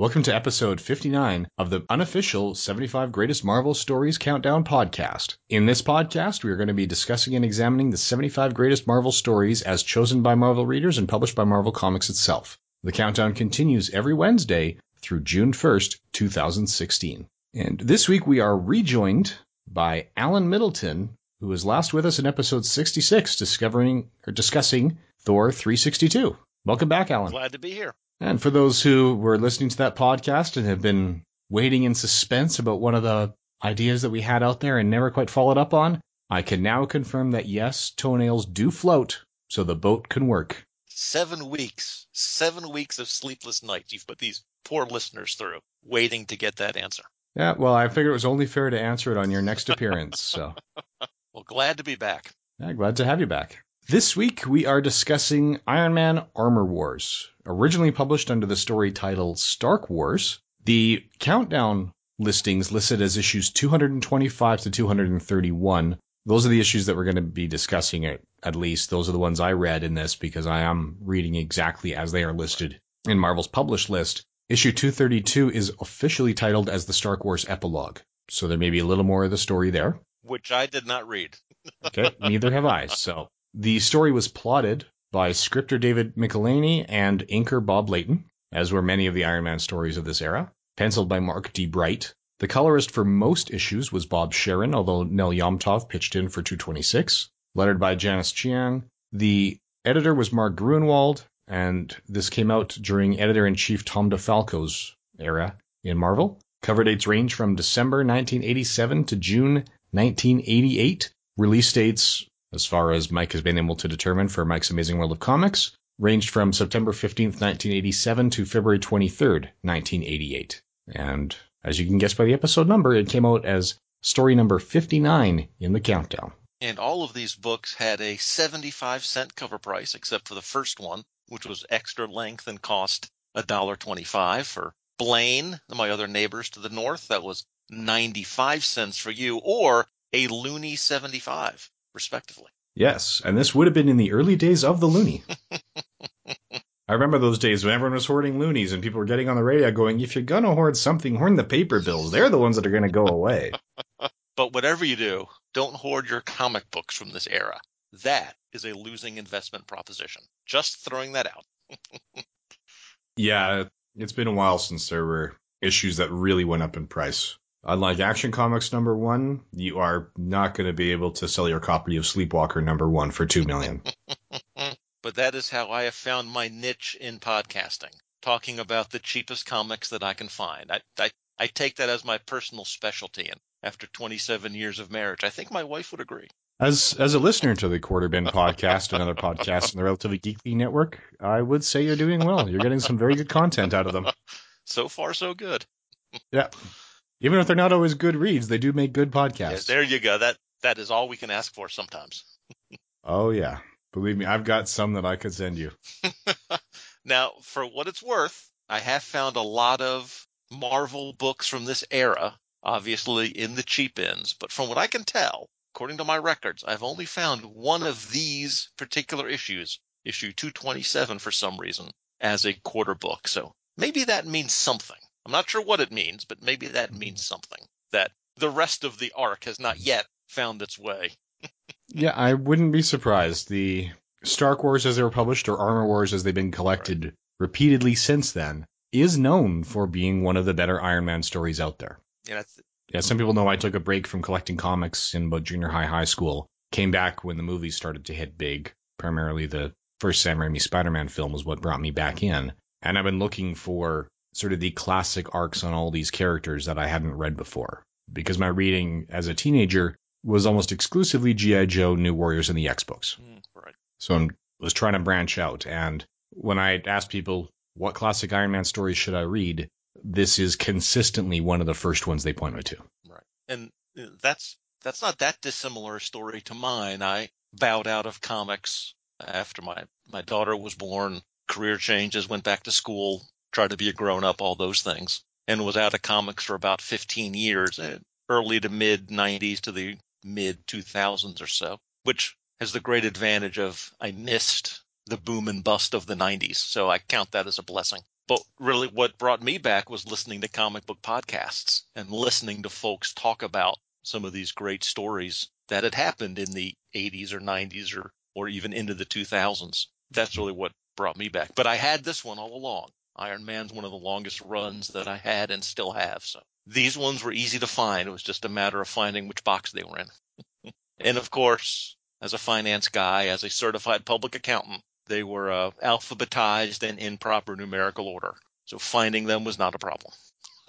Welcome to episode 59 of the unofficial 75 Greatest Marvel Stories Countdown podcast. In this podcast, we are going to be discussing and examining the 75 greatest Marvel stories as chosen by Marvel readers and published by Marvel Comics itself. The countdown continues every Wednesday through June 1st, 2016. And this week we are rejoined by Alan Middleton, who was last with us in episode 66 discovering or discussing Thor 362. Welcome back, Alan. Glad to be here. And for those who were listening to that podcast and have been waiting in suspense about one of the ideas that we had out there and never quite followed up on, I can now confirm that yes, toenails do float, so the boat can work. Seven weeks, seven weeks of sleepless nights you've put these poor listeners through, waiting to get that answer. Yeah, well, I figured it was only fair to answer it on your next appearance, so. well, glad to be back. Yeah, glad to have you back. This week we are discussing Iron Man Armor Wars, originally published under the story title Stark Wars. The countdown listings listed as issues 225 to 231. Those are the issues that we're going to be discussing at, at least. Those are the ones I read in this because I am reading exactly as they are listed in Marvel's published list. Issue 232 is officially titled as the Stark Wars Epilogue. So there may be a little more of the story there. Which I did not read. okay, neither have I. So the story was plotted by scripter David Michelinie and inker Bob Layton, as were many of the Iron Man stories of this era, penciled by Mark D. Bright. The colorist for most issues was Bob Sharen, although Nel Yomtov pitched in for 226. Lettered by Janice Chiang. The editor was Mark Gruenwald, and this came out during editor in chief Tom DeFalco's era in Marvel. Cover dates range from December 1987 to June 1988. Release dates as far as Mike has been able to determine for Mike's Amazing World of Comics, ranged from September 15th, 1987 to February 23rd, 1988. And as you can guess by the episode number, it came out as story number 59 in the countdown. And all of these books had a 75 cent cover price, except for the first one, which was extra length and cost $1.25 for Blaine, my other neighbors to the north. That was 95 cents for you, or a loonie 75 respectively. Yes, and this would have been in the early days of the loonie. I remember those days when everyone was hoarding loonies and people were getting on the radio going, if you're going to hoard something, hoard the paper bills. They're the ones that are going to go away. but whatever you do, don't hoard your comic books from this era. That is a losing investment proposition. Just throwing that out. yeah, it's been a while since there were issues that really went up in price. Uh, Unlike Action Comics number one, you are not going to be able to sell your copy of Sleepwalker number one for two million. but that is how I have found my niche in podcasting, talking about the cheapest comics that I can find. I, I, I take that as my personal specialty, and after 27 years of marriage, I think my wife would agree. As as a listener to the Quarter Bin podcast another podcast in the Relatively Geekly Network, I would say you're doing well. You're getting some very good content out of them. So far, so good. yeah. Even if they're not always good reads, they do make good podcasts. Yeah, there you go. That that is all we can ask for sometimes. oh yeah. Believe me, I've got some that I could send you. now, for what it's worth, I have found a lot of Marvel books from this era, obviously in the cheap ends, but from what I can tell, according to my records, I've only found one of these particular issues, issue 227 for some reason, as a quarter book. So maybe that means something. I'm not sure what it means, but maybe that mm-hmm. means something that the rest of the arc has not yet found its way. yeah, I wouldn't be surprised. The Stark Wars as they were published or Armor Wars as they've been collected right. repeatedly since then is known for being one of the better Iron Man stories out there. Yeah, yeah, some people know I took a break from collecting comics in about junior high, high school. Came back when the movies started to hit big. Primarily the first Sam Raimi Spider-Man film was what brought me back in. And I've been looking for sort of the classic arcs on all these characters that I hadn't read before. Because my reading as a teenager was almost exclusively G.I. Joe, New Warriors, and the X books. Mm, right. So I was trying to branch out. And when I asked people, what classic Iron Man stories should I read? This is consistently one of the first ones they point me to. Right. And uh, that's that's not that dissimilar a story to mine. I bowed out of comics after my, my daughter was born, career changes, went back to school, tried to be a grown up, all those things, and was out of comics for about 15 years, eh, early to mid 90s to the mid 2000s or so, which has the great advantage of I missed the boom and bust of the 90s. So I count that as a blessing. But really, what brought me back was listening to comic book podcasts and listening to folks talk about some of these great stories that had happened in the 80s or 90s or, or even into the 2000s. That's really what brought me back. But I had this one all along. Iron Man's one of the longest runs that I had and still have. So these ones were easy to find. It was just a matter of finding which box they were in. and of course, as a finance guy, as a certified public accountant, they were uh, alphabetized and in proper numerical order. So finding them was not a problem.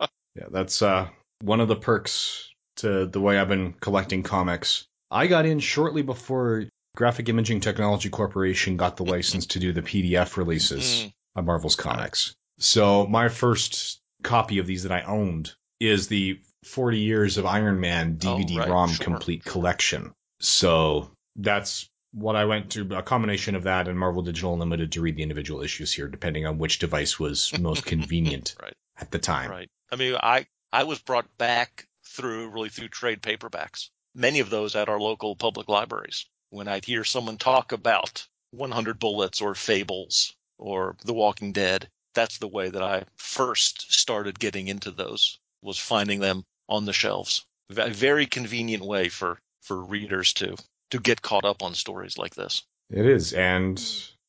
yeah, that's uh, one of the perks to the way I've been collecting comics. I got in shortly before Graphic Imaging Technology Corporation got the license to do the PDF releases Marvel's comics. So my first copy of these that I owned is the 40 Years of Iron Man DVD oh, right, ROM sure. complete collection. So that's what I went to a combination of that and Marvel Digital Unlimited to read the individual issues here, depending on which device was most convenient right. at the time. Right. I mean, I I was brought back through really through trade paperbacks. Many of those at our local public libraries. When I'd hear someone talk about 100 Bullets or Fables or The Walking Dead, that's the way that I first started getting into those. Was finding them on the shelves. A very convenient way for for readers to to get caught up on stories like this. It is, and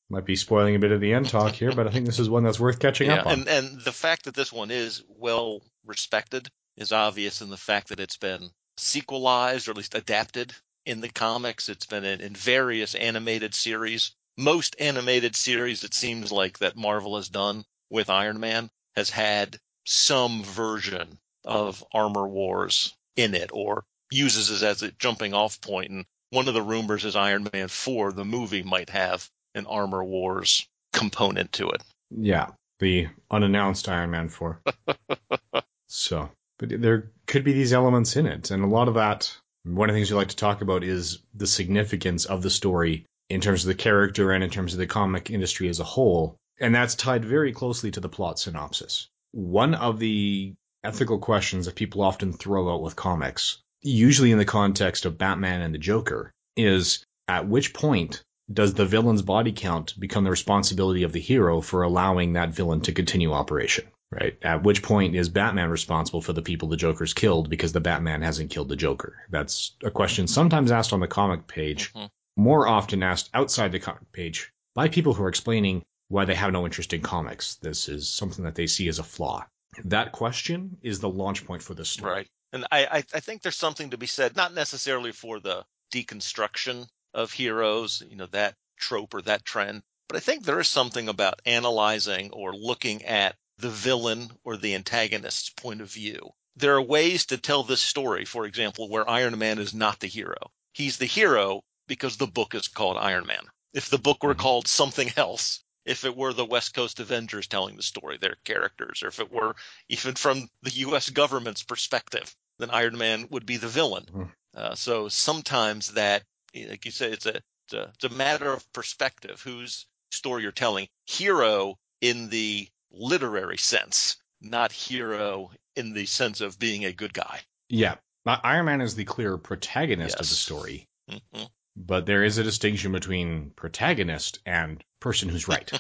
might be spoiling a bit of the end talk here, but I think this is one that's worth catching yeah, up on. And and the fact that this one is well respected is obvious in the fact that it's been sequelized or at least adapted in the comics. It's been in, in various animated series. Most animated series, it seems like that Marvel has done with Iron Man has had some version of Armor Wars in it or uses it as a jumping off point. And one of the rumors is Iron Man 4, the movie, might have an Armor Wars component to it. Yeah, the unannounced Iron Man 4. so, but there could be these elements in it. And a lot of that, one of the things we like to talk about is the significance of the story in terms of the character and in terms of the comic industry as a whole. And that's tied very closely to the plot synopsis. One of the ethical questions that people often throw out with comics usually in the context of Batman and the Joker, is at which point does the villain's body count become the responsibility of the hero for allowing that villain to continue operation? Right? At which point is Batman responsible for the people the Joker's killed because the Batman hasn't killed the Joker? That's a question sometimes asked on the comic page, mm-hmm. More often asked outside the comic page by people who are explaining why they have no interest in comics. This is something that they see as a flaw. That question is the launch point for this story. Right. And I, I, I think there's something to be said, not necessarily for the deconstruction of heroes, you know, that trope or that trend, but I think there is something about analyzing or looking at the villain or the antagonist's point of view. There are ways to tell this story, for example, where Iron Man is not the hero. He's the hero because the book is called Iron Man. If the book were mm-hmm. called something else, if it were the West Coast Avengers telling the story, their characters, or if it were even from the U.S. government's perspective, then Iron Man would be the villain. Mm. Uh, so sometimes that, like you said, it's a, it's a, it's a matter of perspective. Whose story you're telling? Hero in the literary sense, not hero in the sense of being a good guy. Yeah, Iron Man is the clear protagonist yes. of the story. Mm-hmm. But there is a distinction between protagonist and person who's right.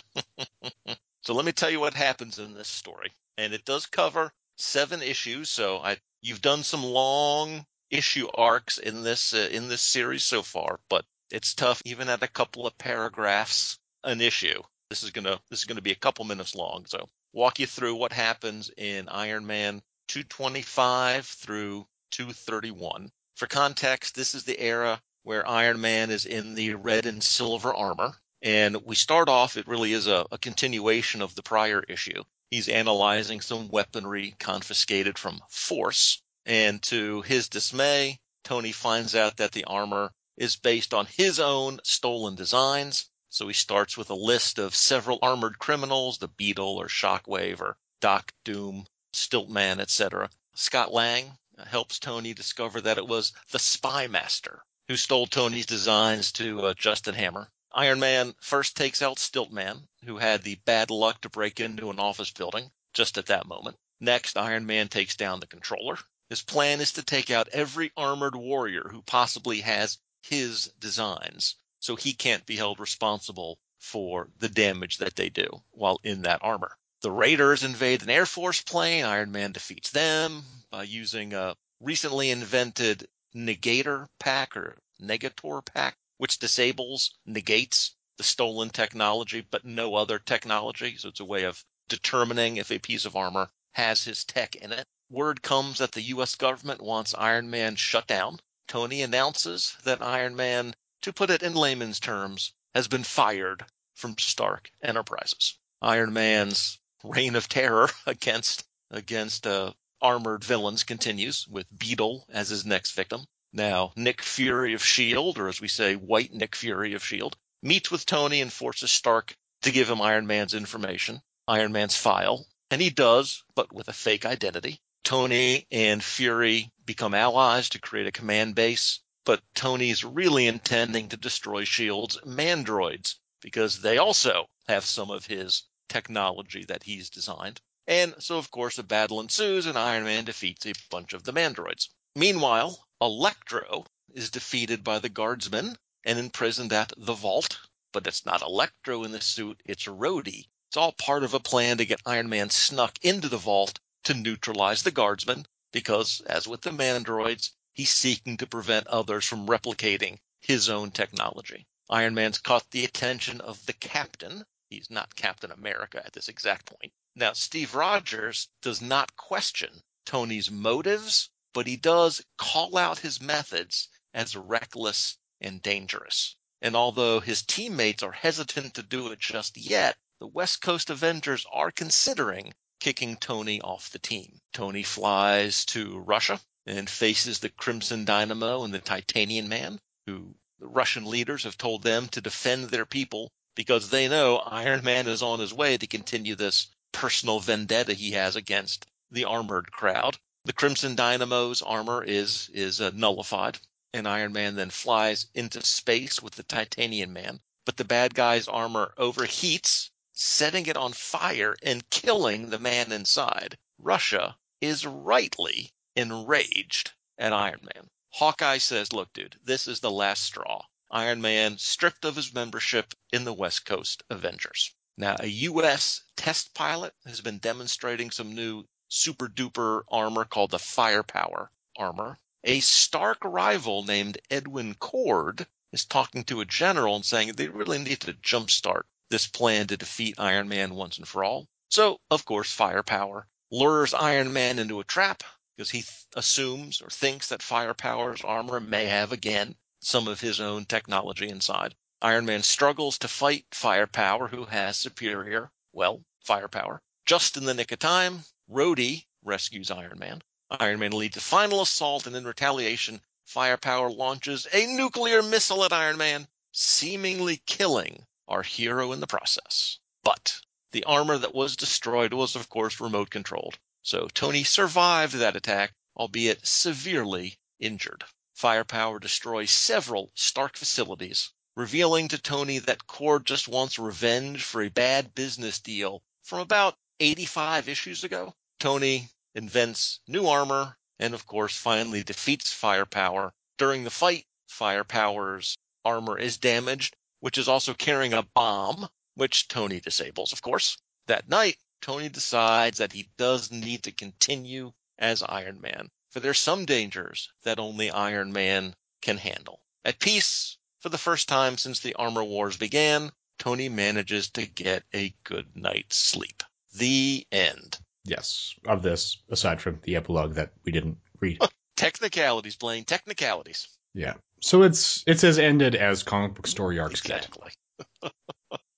so let me tell you what happens in this story. And it does cover seven issues, so I You've done some long issue arcs in this uh, in this series so far, but it's tough even at a couple of paragraphs an issue. This is gonna this is gonna be a couple minutes long, so walk you through what happens in Iron Man 225 through 231. For context, this is the era where Iron Man is in the red and silver armor. And we start off, it really is a, a continuation of the prior issue. He's analyzing some weaponry confiscated from Force, and to his dismay, Tony finds out that the armor is based on his own stolen designs. So he starts with a list of several armored criminals, the Beetle or Shockwave or Doc Doom, Stiltman, etc. Scott Lang helps Tony discover that it was the Spy Master who stole Tony's designs to uh, Justin Hammer. Iron Man first takes out Stiltman, who had the bad luck to break into an office building just at that moment. Next, Iron Man takes down the controller. His plan is to take out every armored warrior who possibly has his designs, so he can't be held responsible for the damage that they do while in that armor. The Raiders invade an Air Force plane. Iron Man defeats them by using a recently invented negator pack or negator pack, which disables, negates the stolen technology, but no other technology. So it's a way of determining if a piece of armor has his tech in it. Word comes that the U.S. government wants Iron Man shut down. Tony announces that Iron Man, to put it in layman's terms, has been fired from Stark Enterprises. Iron Man's reign of terror against against uh, armored villains continues with Beetle as his next victim. Now, Nick Fury of S.H.I.E.L.D., or as we say, White Nick Fury of S.H.I.E.L.D., meets with Tony and forces Stark to give him Iron Man's information, Iron Man's file, and he does, but with a fake identity. Tony and Fury become allies to create a command base, but Tony's really intending to destroy S.H.I.E.L.D.'s mandroids because they also have some of his technology that he's designed. And so, of course, a battle ensues and Iron Man defeats a bunch of the mandroids. Meanwhile, Electro is defeated by the guardsmen and imprisoned at the vault. But it's not Electro in the suit, it's Rhodey. It's all part of a plan to get Iron Man snuck into the vault to neutralize the guardsmen, because, as with the mandroids, he's seeking to prevent others from replicating his own technology. Iron Man's caught the attention of the captain. He's not Captain America at this exact point. Now, Steve Rogers does not question Tony's motives, but he does call out his methods as reckless and dangerous. And although his teammates are hesitant to do it just yet, the West Coast Avengers are considering kicking Tony off the team. Tony flies to Russia and faces the Crimson Dynamo and the Titanium Man, who the Russian leaders have told them to defend their people because they know Iron Man is on his way to continue this personal vendetta he has against the armored crowd. The Crimson Dynamo's armor is is uh, nullified, and Iron Man then flies into space with the Titanium Man. But the bad guy's armor overheats, setting it on fire and killing the man inside. Russia is rightly enraged at Iron Man. Hawkeye says, "Look, dude, this is the last straw. Iron Man stripped of his membership in the West Coast Avengers." Now, a U.S. test pilot has been demonstrating some new super duper armor called the Firepower armor. A Stark rival named Edwin Cord is talking to a general and saying they really need to jumpstart this plan to defeat Iron Man once and for all. So, of course, Firepower lures Iron Man into a trap because he th- assumes or thinks that Firepower's armor may have again some of his own technology inside. Iron Man struggles to fight Firepower, who has superior, well, firepower. Just in the nick of time, Rhodey rescues Iron Man. Iron Man leads a final assault, and in retaliation, Firepower launches a nuclear missile at Iron Man, seemingly killing our hero in the process. But the armor that was destroyed was, of course, remote controlled. So Tony survived that attack, albeit severely injured. Firepower destroys several Stark facilities, revealing to Tony that Cord just wants revenge for a bad business deal from about 85 issues ago. Tony invents new armor and, of course, finally defeats Firepower. During the fight, Firepower's armor is damaged, which is also carrying a bomb, which Tony disables, of course. That night, Tony decides that he does need to continue as Iron Man, for there's some dangers that only Iron Man can handle. At peace, for the first time since the Armor Wars began, Tony manages to get a good night's sleep. The end. Yes, of this, aside from the epilogue that we didn't read. Technicalities, Blaine. Technicalities. yeah. So it's it's as ended as comic book story arcs get.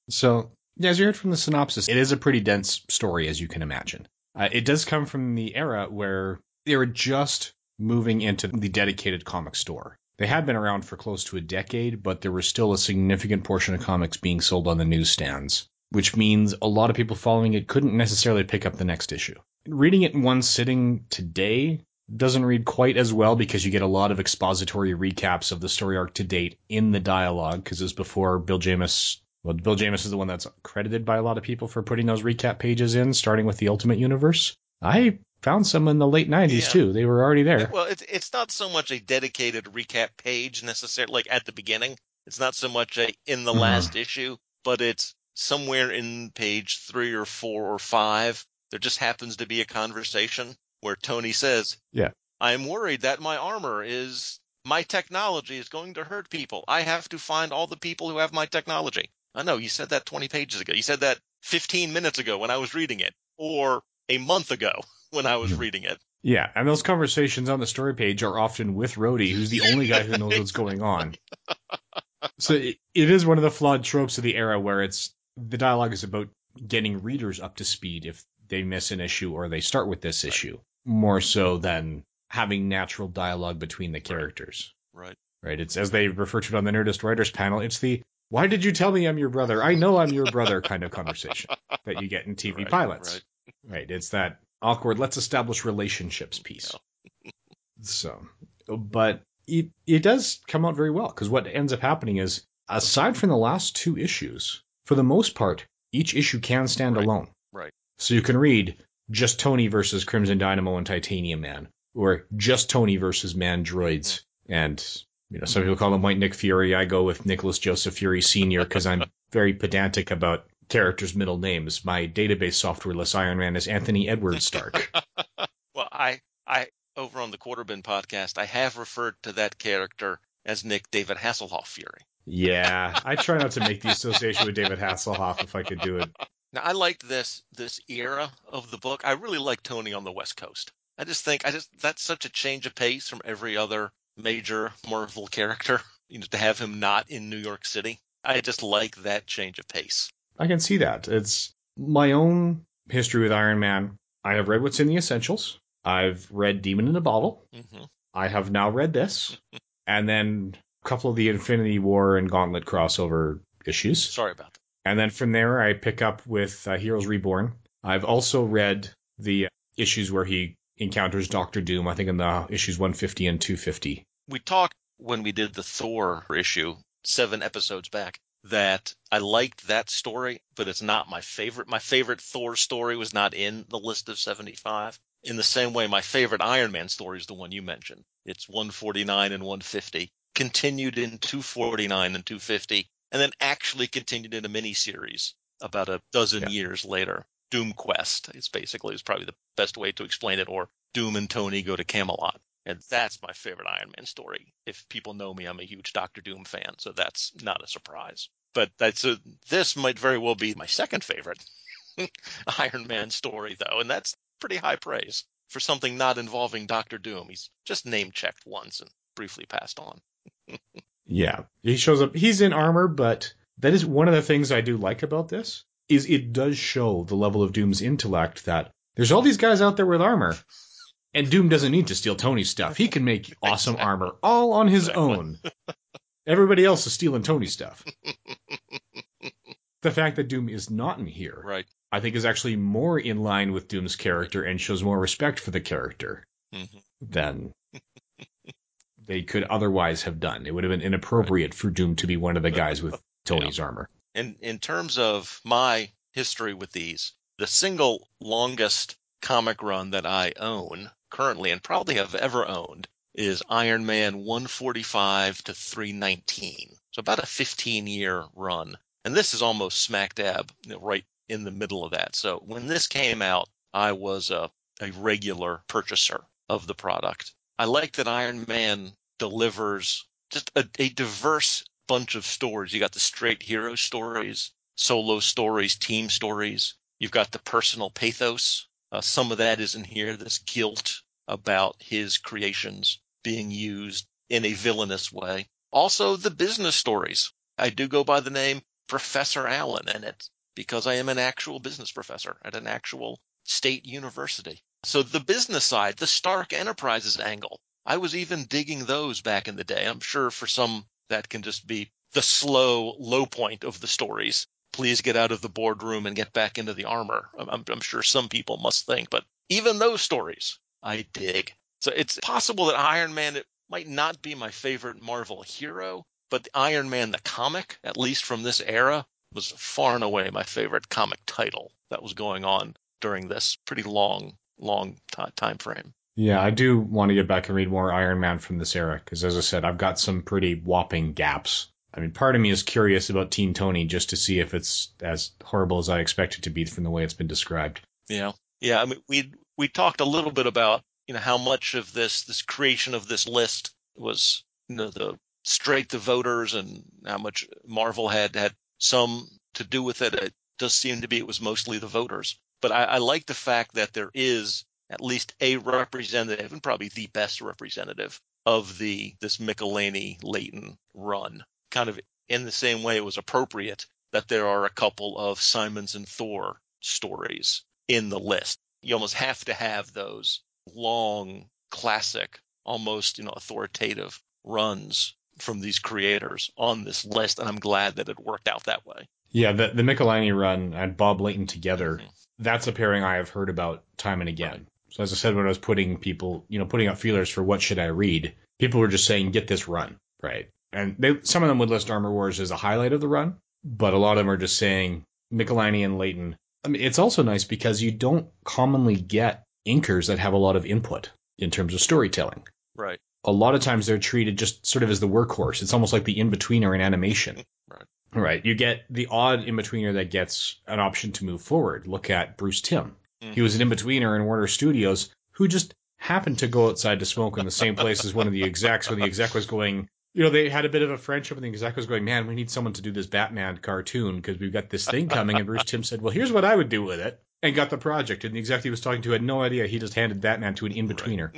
So, yeah, as you heard from the synopsis, it is a pretty dense story, as you can imagine. Uh, it does come from the era where they were just moving into the dedicated comic store. They had been around for close to a decade, but there was still a significant portion of comics being sold on the newsstands, which means a lot of people following it couldn't necessarily pick up the next issue. Reading it in one sitting today doesn't read quite as well because you get a lot of expository recaps of the story arc to date in the dialogue because it was before Bill Jemas. Well, Bill Jemas is the one that's credited by a lot of people for putting those recap pages in, starting with the Ultimate Universe. I found some in the late 90s Yeah. too. They were already there. Well, it's it's not so much a dedicated recap page necessarily, like at the beginning. It's not so much a in the Mhm. last issue, but it's somewhere in page three or four or five, there just happens to be a conversation where Tony says, Yeah. I'm worried that my armor is, my technology is going to hurt people. I have to find all the people who have my technology. I know you said that 20 pages ago. You said that 15 minutes ago when I was reading it, or a month ago when I was reading it. Yeah, and those conversations on the story page are often with Rhodey, who's the only guy who knows what's going on. So it, it is one of the flawed tropes of the era where it's the dialogue is about getting readers up to speed if they miss an issue or they start with this issue, more so than having natural dialogue between the characters. Right. Right? It's as they refer to it on the Nerdist Writers panel, it's the why did you tell me I'm your brother? I know I'm your brother kind of conversation that you get in TV Right, pilots. right. Right. It's that awkward, let's establish relationships piece. So, but it, it does come out very well because what ends up happening is, aside from the last two issues, for the most part, each issue can stand Right, alone. right. So you can read just Tony versus Crimson Dynamo and Titanium Man, or just Tony versus Mandroids. Mm-hmm. And, you know, some people call him White Nick Fury. I go with Nicholas Joseph Fury Sr. because I'm very pedantic about characters' middle names. My database software lists Iron Man as Anthony Edward Stark. Well, I, I, over on the Quarterbin podcast, I have referred to that character as Nick David Hasselhoff Fury. yeah, I try not to make the association with David Hasselhoff if I could do it. Now, I liked this this era of the book. I really like Tony on the West Coast. I just think I just that's such a change of pace from every other major Marvel character. You know, to have him not in New York City. I just like that change of pace. I can see that. It's my own history with Iron Man. I have read what's in the essentials. I've read Demon in a Bottle. hmm I have now read this, and then a couple of the Infinity War and Gauntlet crossover issues. Sorry about that. And then from there, I pick up with uh, Heroes Reborn. I've also read the issues where he encounters Doctor Doom, I think in the issues 150 and 250. We talked when we did the Thor issue seven episodes back that I liked that story, but it's not my favorite. My favorite Thor story was not in the list of 75. In the same way, my favorite Iron Man story is the one you mentioned. It's 149 and 150, continued in 249 and 250, and then actually continued in a miniseries about a dozen Yeah. years later. Doom Quest is basically is probably the best way to explain it, or Doom and Tony go to Camelot. And that's my favorite Iron Man story. If people know me, I'm a huge Doctor Doom fan, so that's not a surprise. But that's a, this might very well be my second favorite Iron Man story, though, and that's pretty high praise for something not involving Doctor Doom. He's just name checked once and briefly passed on. Yeah, he shows up. He's in armor, but that is one of the things I do like about this is it does show the level of Doom's intellect that there's all these guys out there with armor, and Doom doesn't need to steal Tony's stuff. He can make awesome Exactly. armor all on his Exactly. own. Everybody else is stealing Tony's stuff. the fact that Doom is not in here, Right. I think, is actually more in line with Doom's character and shows more respect for the character hmm than they could otherwise have done. It would have been inappropriate for Doom to be one of the guys with Tony's armor. in in terms of my history with these, the single longest comic run that I own currently and probably have ever owned is Iron Man 145 to 319. So about a 15 year run. And this is almost smack dab you know, right in the middle of that. So when this came out, I was a, a regular purchaser of the product. I like that Iron Man delivers just a, a diverse bunch of stories. You got the straight hero stories, solo stories, team stories. You've got the personal pathos. Uh, some of that is in here, this guilt about his creations being used in a villainous way. Also, the business stories. I do go by the name Professor Alan in it because I am an actual business professor at an actual state university. So the business side, the Stark Enterprises angle, I was even digging those back in the day. I'm sure for some that can just be the slow low point of the stories. Please get out of the boardroom and get back into the armor. I'm, I'm sure some people must think, but even those stories I dig. So it's possible that Iron Man might not be my favorite Marvel hero, but the Iron Man the comic, at least from this era, was far and away my favorite comic title that was going on during this pretty long, long t- time frame. Yeah, I do want to get back and read more Iron Man from this era because, as I said, I've got some pretty whopping gaps. I mean, part of me is curious about Teen Tony just to see if it's as horrible as I expect it to be from the way it's been described. Yeah. Yeah. I mean, we, we talked a little bit about, you know, how much of this, this creation of this list was, you know, the straight to voters and how much Marvel had, had some to do with it. It does seem to be it was mostly the voters. But I, I like the fact that there is at least a representative and probably the best representative of the this Michelinie Layton run. Kind of in the same way it was appropriate that there are a couple of Simonson Thor stories in the list. You almost have to have those long classic, almost, you know, authoritative runs from these creators on this list, and I'm glad that it worked out that way. Yeah, the the Michelinie run and Bob Layton together, mm-hmm. that's a pairing I have heard about time and again. Right. So as I said when I was putting people, you know, putting out feelers for what should I read, people were just saying get this run, right? And they, some of them would list Armor Wars as a highlight of the run, but a lot of them are just saying Michelinie and Layton. I mean, it's also nice because you don't commonly get inkers that have a lot of input in terms of storytelling. Right. A lot of times they're treated just sort of as the workhorse. It's almost like the in-betweener in animation. Right. Right. You get the odd in-betweener that gets an option to move forward. Look at Bruce Timm. Mm-hmm. He was an in-betweener in Warner Studios who just happened to go outside to smoke in the same place as one of the execs when the exec was going, you know, they had a bit of a friendship and the exec was going, man, we need someone to do this Batman cartoon because we've got this thing coming. And Bruce Timm said, well, here's what I would do with it and got the project. And the exec he was talking to had no idea. He just handed Batman to an in-betweener.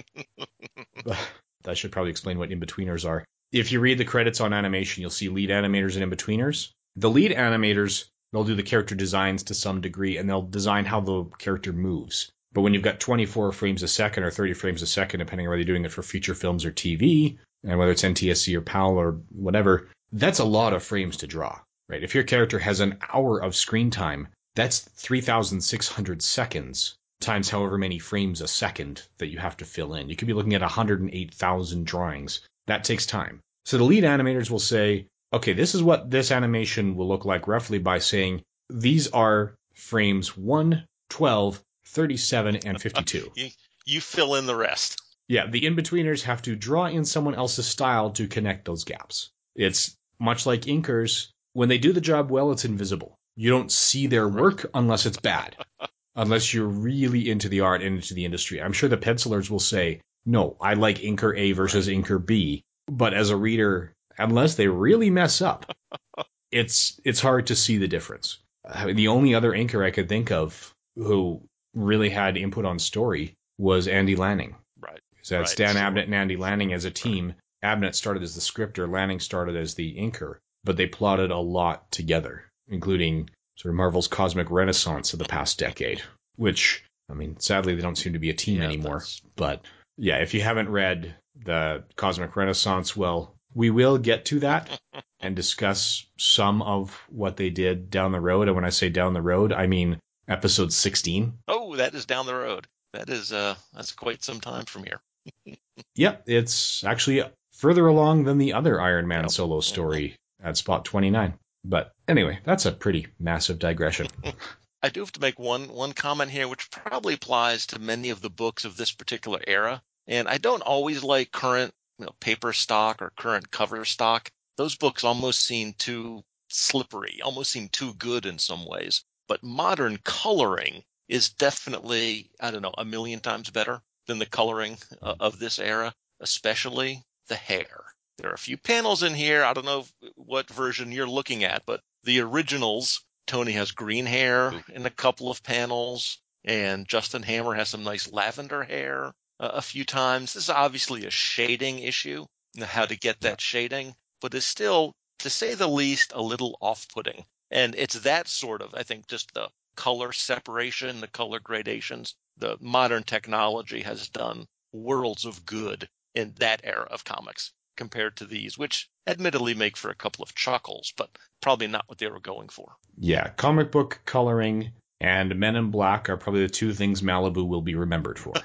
Right. that should probably explain what in-betweeners are. If you read the credits on animation, you'll see lead animators and in-betweeners. The lead animators They'll do the character designs to some degree and they'll design how the character moves. But when you've got 24 frames a second or 30 frames a second, depending on whether you're doing it for feature films or TV, and whether it's NTSC or PAL or whatever, that's a lot of frames to draw, right? If your character has an hour of screen time, that's 3,600 seconds times however many frames a second that you have to fill in. You could be looking at 108,000 drawings. That takes time. So the lead animators will say, okay, this is what this animation will look like roughly by saying these are frames 1, 12, 37, and 52. you, you fill in the rest. Yeah, the in-betweeners have to draw in someone else's style to connect those gaps. It's much like inkers. When they do the job well, it's invisible. You don't see their work unless it's bad. unless you're really into the art and into the industry. I'm sure the pencilers will say, no, I like inker A versus inker B. But as a reader, unless they really mess up, it's it's hard to see the difference. I mean, the only other inker I could think of who really had input on story was Andy Lanning. Right. So right. Dan Abnett and Andy Lanning as a team. Abnett started as the scripter, Lanning started as the inker, but they plotted a lot together, including sort of Marvel's cosmic renaissance of the past decade, which I mean, sadly they don't seem to be a team yeah, anymore. But yeah, if you haven't read the Cosmic Renaissance, well, we will get to that and discuss some of what they did down the road. And when I say down the road, I mean episode 16. Oh, that is down the road. That is uh that's quite some time from here. yep, it's actually further along than the other Iron Man solo story at spot 29. But anyway, that's a pretty massive digression. I do have to make one one comment here which probably applies to many of the books of this particular era. And I don't always like current you know, paper stock or current cover stock, those books almost seem too slippery, almost seem too good in some ways. But modern coloring is definitely, I don't know, a million times better than the coloring uh, of this era, especially the hair. There are a few panels in here. I don't know what version you're looking at, but the originals, Tony has green hair in a couple of panels, and Justin Hammer has some nice lavender hair uh, a few times. This is obviously a shading issue, how to get that shading, but is still, to say the least, a little off-putting. And it's that sort of, I think, just the color separation, the color gradations. The modern technology has done worlds of good in that era of comics compared to these, which admittedly make for a couple of chuckles, but probably not what they were going for. Yeah, comic book coloring and Men in Black are probably the two things Malibu will be remembered for.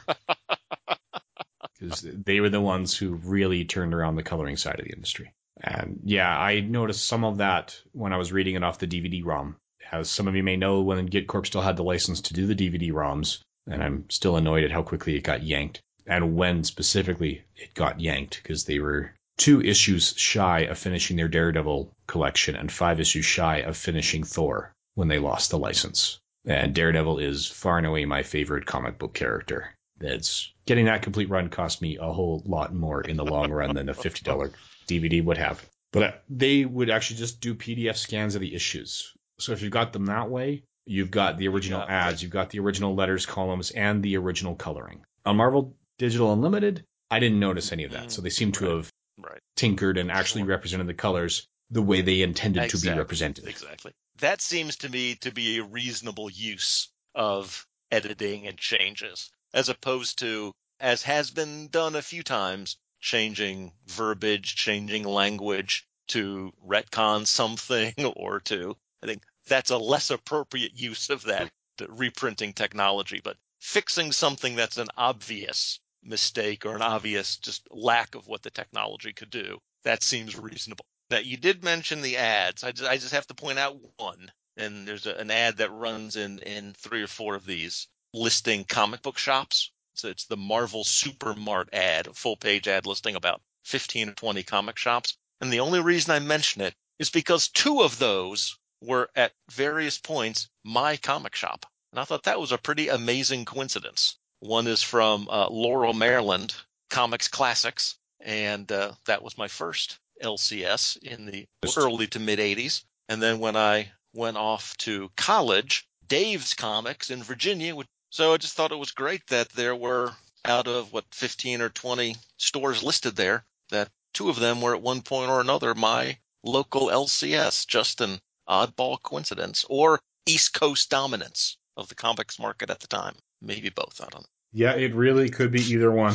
because they were the ones who really turned around the coloring side of the industry. And yeah, I noticed some of that when I was reading it off the DVD-ROM. As some of you may know, when Git Corp still had the license to do the DVD-ROMs, and I'm still annoyed at how quickly it got yanked, and when specifically it got yanked, because they were two issues shy of finishing their Daredevil collection and five issues shy of finishing Thor when they lost the license. And Daredevil is far and away my favorite comic book character. It's getting that complete run cost me a whole lot more in the long run than a fifty dollar DVD would have. But uh, they would actually just do PDF scans of the issues. So if you've got them that way, you've got the original got- ads, you've got the original letters, columns, and the original coloring. On Marvel Digital Unlimited, I didn't notice any of that. So they seem to have Right. tinkered and actually Sure. represented the colors the way they intended to be represented. Exactly. That seems to me to be a reasonable use of editing and changes, as opposed to, as has been done a few times, changing verbiage, changing language to retcon something or to, I think that's a less appropriate use of that reprinting technology, but fixing something that's an obvious mistake or an obvious just lack of what the technology could do, that seems reasonable. Now, you did mention the ads. I just, I just have to point out one, and there's a, an ad that runs in, in three or four of these listing comic book shops. So it's the Marvel Supermart ad, a full page ad listing about 15 or 20 comic shops. And the only reason I mention it is because two of those were at various points my comic shop. And I thought that was a pretty amazing coincidence. One is from uh, Laurel, Maryland, Comics Classics, and uh, that was my first LCS in the early to mid 80s. And then when I went off to college, Dave's Comics in Virginia. So I just thought it was great that there were out of what 15 or 20 stores listed there, that two of them were at one point or another my local LCS. Just an oddball coincidence or East Coast dominance of the comics market at the time. Maybe both. I don't. Yeah, it really could be either one.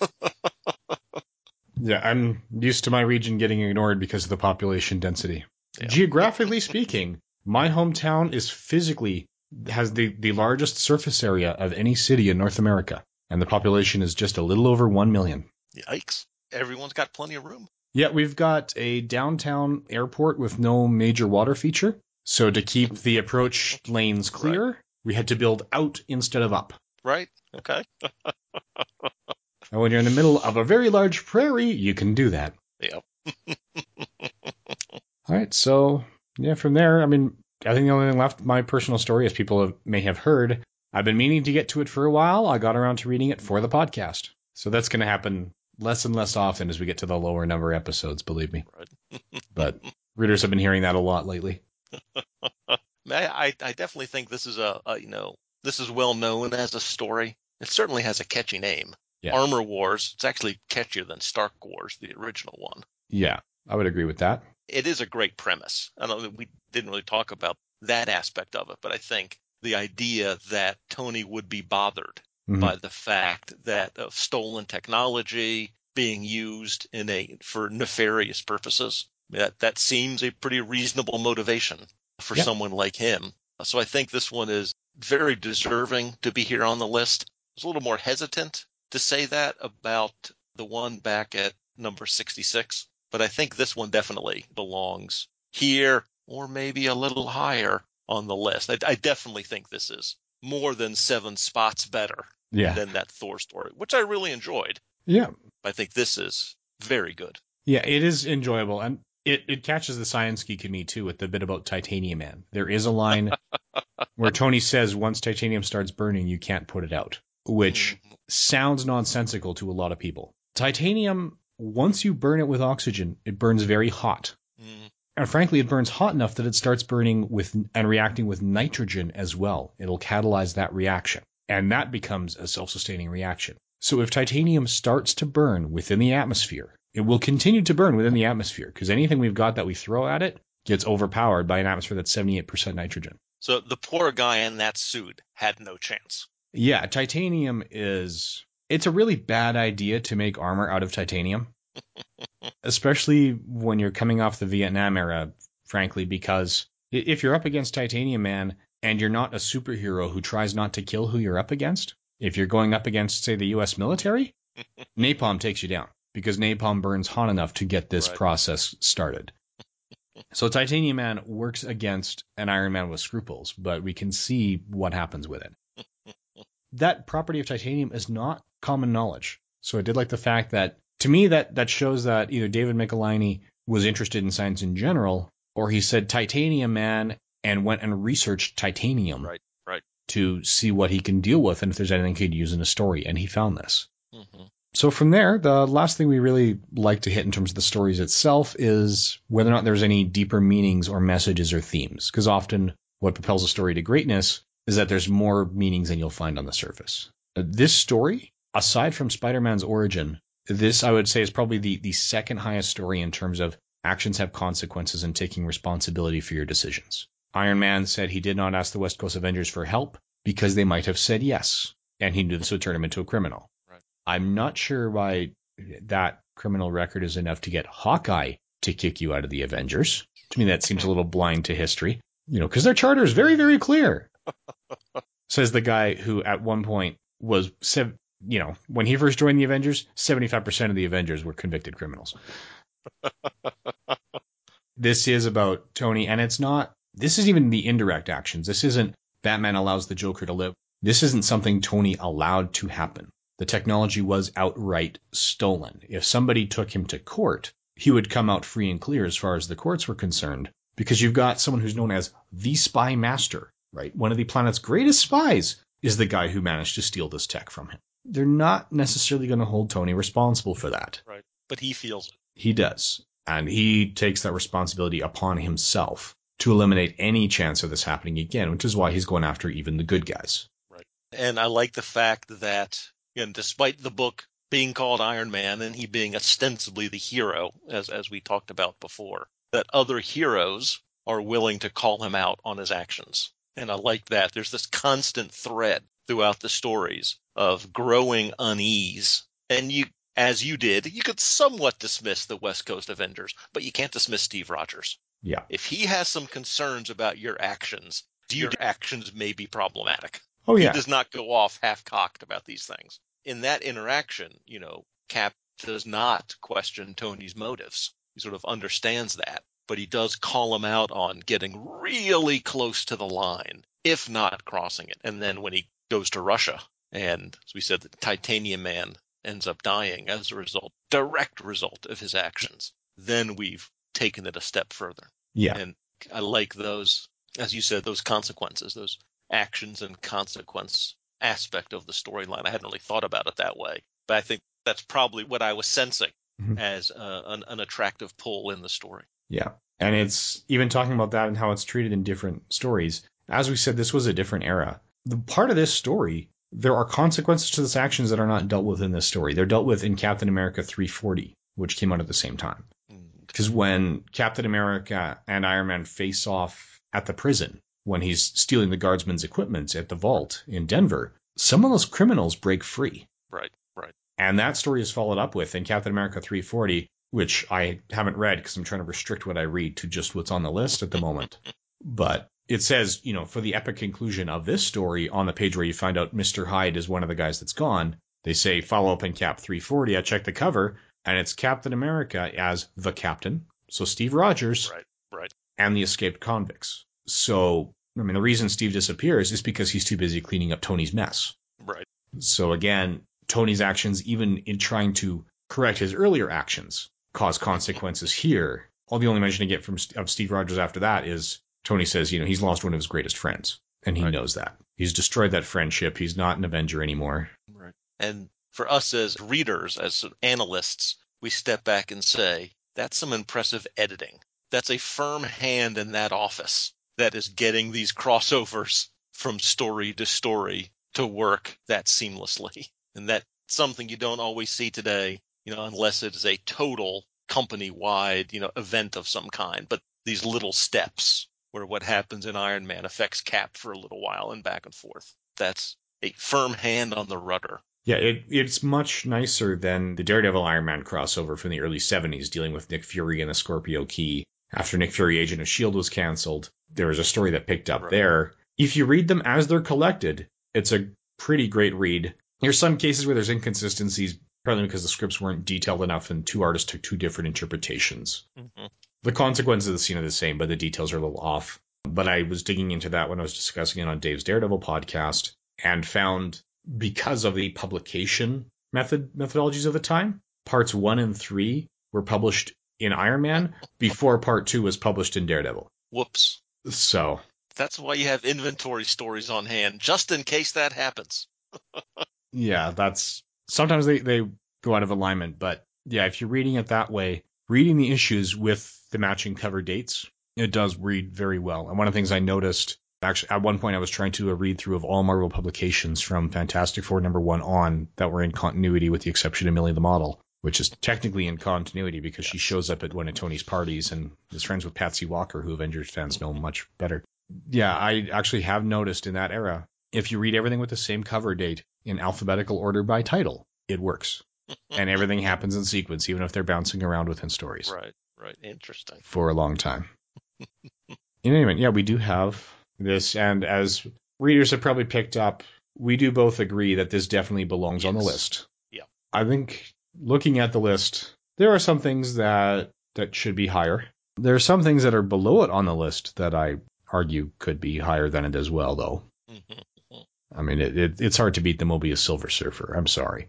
yeah, I'm used to my region getting ignored because of the population density. Yeah. Geographically speaking, my hometown is physically has the, the largest surface area of any city in North America, and the population is just a little over 1 million. Yikes. Everyone's got plenty of room. Yeah, we've got a downtown airport with no major water feature. So to keep the approach lanes clear, we had to build out instead of up. Right? Okay. And when you're in the middle of a very large prairie, you can do that. Yep. All right, so yeah, from there, I mean, I think the only thing left, my personal story, as people have, may have heard, I've been meaning to get to it for a while. I got around to reading it for the podcast. So that's going to happen less and less often as we get to the lower number episodes, believe me. Right. But readers have been hearing that a lot lately. I, I, I definitely think this is a, a, you know, this is well known as a story. It certainly has a catchy name. Yeah. Armor Wars. It's actually catchier than Stark Wars, the original one. Yeah, I would agree with that. It is a great premise. I don't we didn't really talk about that aspect of it, but I think the idea that Tony would be bothered Mhm. by the fact that of stolen technology being used in a for nefarious purposes. That that seems a pretty reasonable motivation for Yeah. someone like him. So I think this one is very deserving to be here on the list. I was a little more hesitant to say that about the one back at number 66, but I think this one definitely belongs here or maybe a little higher on the list. I, I definitely think this is more than seven spots better Yeah. than that Thor story, which I really enjoyed. Yeah. I think this is very good. Yeah, it is enjoyable, and it, it catches the science geek in me too with the bit about Titanium Man. There is a line where Tony says once titanium starts burning, you can't put it out, which Mhm. sounds nonsensical to a lot of people. Titanium, once you burn it with oxygen, it burns very hot. Mm, And frankly, it burns hot enough that it starts burning with and reacting with nitrogen as well. It'll catalyze that reaction. And that becomes a self sustaining reaction. So if titanium starts to burn within the atmosphere, it will continue to burn within the atmosphere because anything we've got that we throw at it gets overpowered by an atmosphere that's 78% nitrogen. So the poor guy in that suit had no chance. Yeah, titanium is. It's a really bad idea to make armor out of titanium, especially when you're coming off the Vietnam era, frankly, because if you're up against Titanium Man and you're not a superhero who tries not to kill who you're up against, if you're going up against, say, the US military, napalm takes you down because napalm burns hot enough to get this Right. process started. So Titanium Man works against an Iron Man with scruples, but we can see what happens with it. that property of titanium is not common knowledge. So I did like the fact that to me, that that shows that either David Michelinie was interested in science in general, or he said titanium man and went and researched titanium Right, right. to see what he can deal with and if there's anything he could use in a story. And he found this. hmm So from there, the last thing we really like to hit in terms of the stories itself is whether or not there's any deeper meanings or messages or themes. Because often what propels a story to greatness is that there's more meanings than you'll find on the surface. Uh, This story, aside from Spider-Man's origin, this I would say is probably the, the second highest story in terms of actions have consequences and taking responsibility for your decisions. Iron Man said he did not ask the West Coast Avengers for help because they might have said yes, and he knew this would turn him into a criminal. I'm not sure why that criminal record is enough to get Hawkeye to kick you out of the Avengers. To me, that seems a little blind to history, you know, because their charter is very, very clear. Says the guy who at one point was, you know, when he first joined the Avengers, 75% of the Avengers were convicted criminals. this is about Tony, and it's not, this is even the indirect actions. This isn't Batman allows the Joker to live. This isn't something Tony allowed to happen. The technology was outright stolen. If somebody took him to court, he would come out free and clear as far as the courts were concerned, because you've got someone who's known as the Spymaster, right? One of the planet's greatest spies is the guy who managed to steal this tech from him. They're not necessarily going to hold Tony responsible for that. Right. But he feels it. He does. And he takes that responsibility upon himself to eliminate any chance of this happening again, which is why he's going after even the good guys. Right. And I like the fact that, know, despite the book being called Iron Man and he being ostensibly the hero, as as we talked about before, that other heroes are willing to call him out on his actions. And I like that. There's this constant thread throughout the stories of growing unease. And you as you did, you could somewhat dismiss the West Coast Avengers, but you can't dismiss Steve Rogers. Yeah. If he has some concerns about your actions, your actions may be problematic Oh, yeah. he does not go off half cocked about these things. In that interaction, you know, Cap does not question Tony's motives. He sort of understands that, but he does call him out on getting really close to the line, if not crossing it. And then when he goes to Russia, and as we said, the Titanium Man ends up dying as a result, direct result of his actions, then we've taken it a step further. Yeah. And I like those, as you said, those consequences, those actions and consequence aspect of the storyline. I hadn't really thought about it that way, but I think that's probably what I was sensing Mhm. as uh, an, an attractive pull in the story. Yeah. And it's even talking about that and how it's treated in different stories. As we said, this was a different era. The part of this story, there are consequences to this actions that are not dealt with in this story. They're dealt with in Captain America 340, which came out at the same time. Mm, Because when Captain America and Iron Man face off at the prison, when he's stealing the guardsman's equipment at the vault in Denver, some of those criminals break free. Right, right. And that story is followed up with in Captain America 340, which I haven't read because I'm trying to restrict what I read to just what's on the list at the moment. but it says, you know, for the epic conclusion of this story on the page where you find out Mr. Hyde is one of the guys that's gone, they say follow up in Cap 340. I checked the cover and it's Captain America as the captain. So Steve Rogers Right, right. and the escaped convicts. So, I mean, the reason Steve disappears is because he's too busy cleaning up Tony's mess. Right. So again, Tony's actions, even in trying to correct his earlier actions, cause consequences here. All the only mention I get from of Steve Rogers after that is Tony says, you know, he's lost one of his greatest friends, and he Right. knows that. He's destroyed that friendship. He's not an Avenger anymore. Right. And for us as readers, as analysts, we step back and say, that's some impressive editing. That's a firm hand in that office that is getting these crossovers from story to story to work that seamlessly. And that's something you don't always see today, you know, unless it is a total company wide, you know, event of some kind. But these little steps where what happens in Iron Man affects Cap for a little while and back and forth. That's a firm hand on the rudder. Yeah, it, it's much nicer than the Daredevil Iron Man crossover from the early 70s dealing with Nick Fury and the Scorpio Key. After Nick Fury Agent of S.H.I.E.L.D. was canceled, there was a story that picked up Right. there. If you read them as they're collected, it's a pretty great read. There's some cases where there's inconsistencies, partly because the scripts weren't detailed enough and two artists took two different interpretations. Mm-hmm. The consequences of the scene are the same, but the details are a little off. But I was digging into that when I was discussing it on Dave's Daredevil podcast and found because of the publication method methodologies of the time, parts one and three were published in Iron Man before part two was published in Daredevil. Whoops. So That's why you have inventory stories on hand, just in case that happens. yeah, that's sometimes they, they go out of alignment, but yeah, if you're reading it that way, reading the issues with the matching cover dates, it does read very well. And one of the things I noticed actually at one point I was trying to do a read through of all Marvel publications from Fantastic Four number one on that were in continuity with the exception of Millie the Model, which is technically in continuity because she shows up at one of Tony's parties and is friends with Patsy Walker, who Avengers fans know much better. Yeah, I actually have noticed in that era, if you read everything with the same cover date in alphabetical order by title, it works. and everything happens in sequence, even if they're bouncing around within stories Right, right. Interesting. for a long time. in any event, yeah, we do have this, and as readers have probably picked up, we do both agree that this definitely belongs on the list. Yeah. I think looking at the list, there are some things that that should be higher. There are some things that are below it on the list that I argue could be higher than it as well, though. hmm I mean, it, it, it's hard to beat the Moebius Silver Surfer. I'm sorry.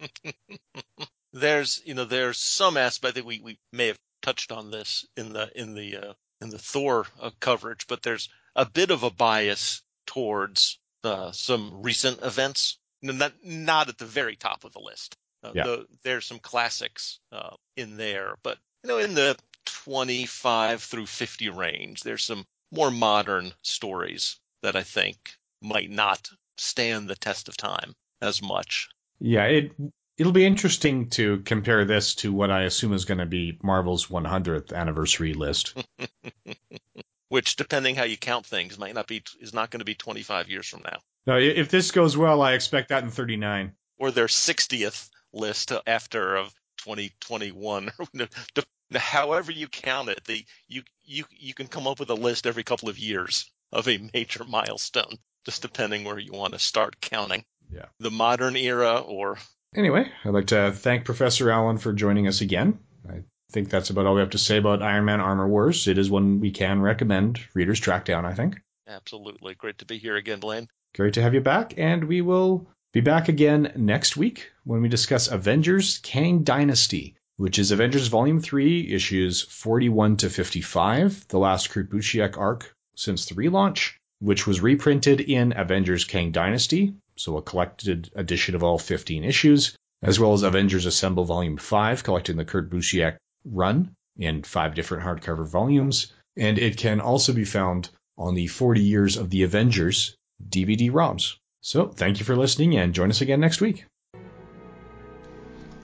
There's, you know, there's some aspect that we, we may have touched on this in the in the uh, in the Thor uh, coverage, but there's a bit of a bias towards uh, some recent events. Not not at the very top of the list. Uh, Yeah. the- there's some classics uh, in there, but you know, in the 25 through 50 range, there's some more modern stories that I think might not stand the test of time as much. Yeah, it it'll be interesting to compare this to what I assume is going to be Marvel's 100th anniversary list. which depending how you count things might not be is not going to be 25 years from now i- if this goes well, I expect that in 39. or their 60th list after of 2021 however you count it the you you you can come up with a list every couple of years of a major milestone just depending where you want to start counting Yeah. the modern era or Anyway, I'd like to thank Professor Alan for joining us again. I think that's about all we have to say about Iron Man Armor Wars. It is one we can recommend readers track down, I think. absolutely great to be here again blaine Great to have you back, and we will be back again next week when we discuss Avengers Kang Dynasty, which is Avengers Volume 3, issues 41 to 55, the last Kurt Busiek arc since the relaunch, which was reprinted in Avengers Kang Dynasty, so a collected edition of all 15 issues, as well as Avengers Assemble Volume 5, collecting the Kurt Busiek run in five different hardcover volumes, and it can also be found on the 40 Years of the Avengers DVD ROMs. So, thank you for listening and join us again next week.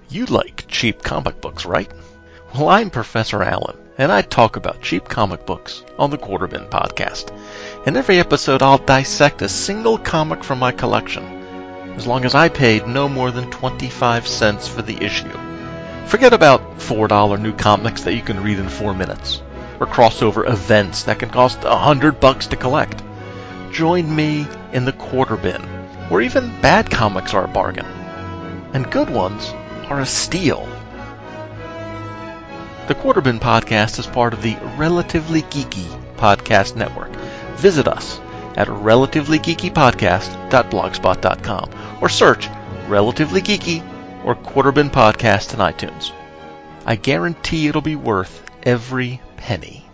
You like cheap comic books, right? Well, I'm Professor Alan, and I talk about cheap comic books on the Quarterbin podcast. In every episode, I'll dissect a single comic from my collection, as long as I paid no more than 25 cents for the issue. Forget about $4 new comics that you can read in 4 minutes, or crossover events that can cost a hundred bucks to collect. Join me in the quarter bin, where even bad comics are a bargain, and good ones are a steal. The Quarterbin Podcast is part of the Relatively Geeky Podcast Network. Visit us at relativelygeekypodcast.blogspot.com or search Relatively Geeky or Quarterbin Podcast in iTunes. I guarantee it'll be worth every penny.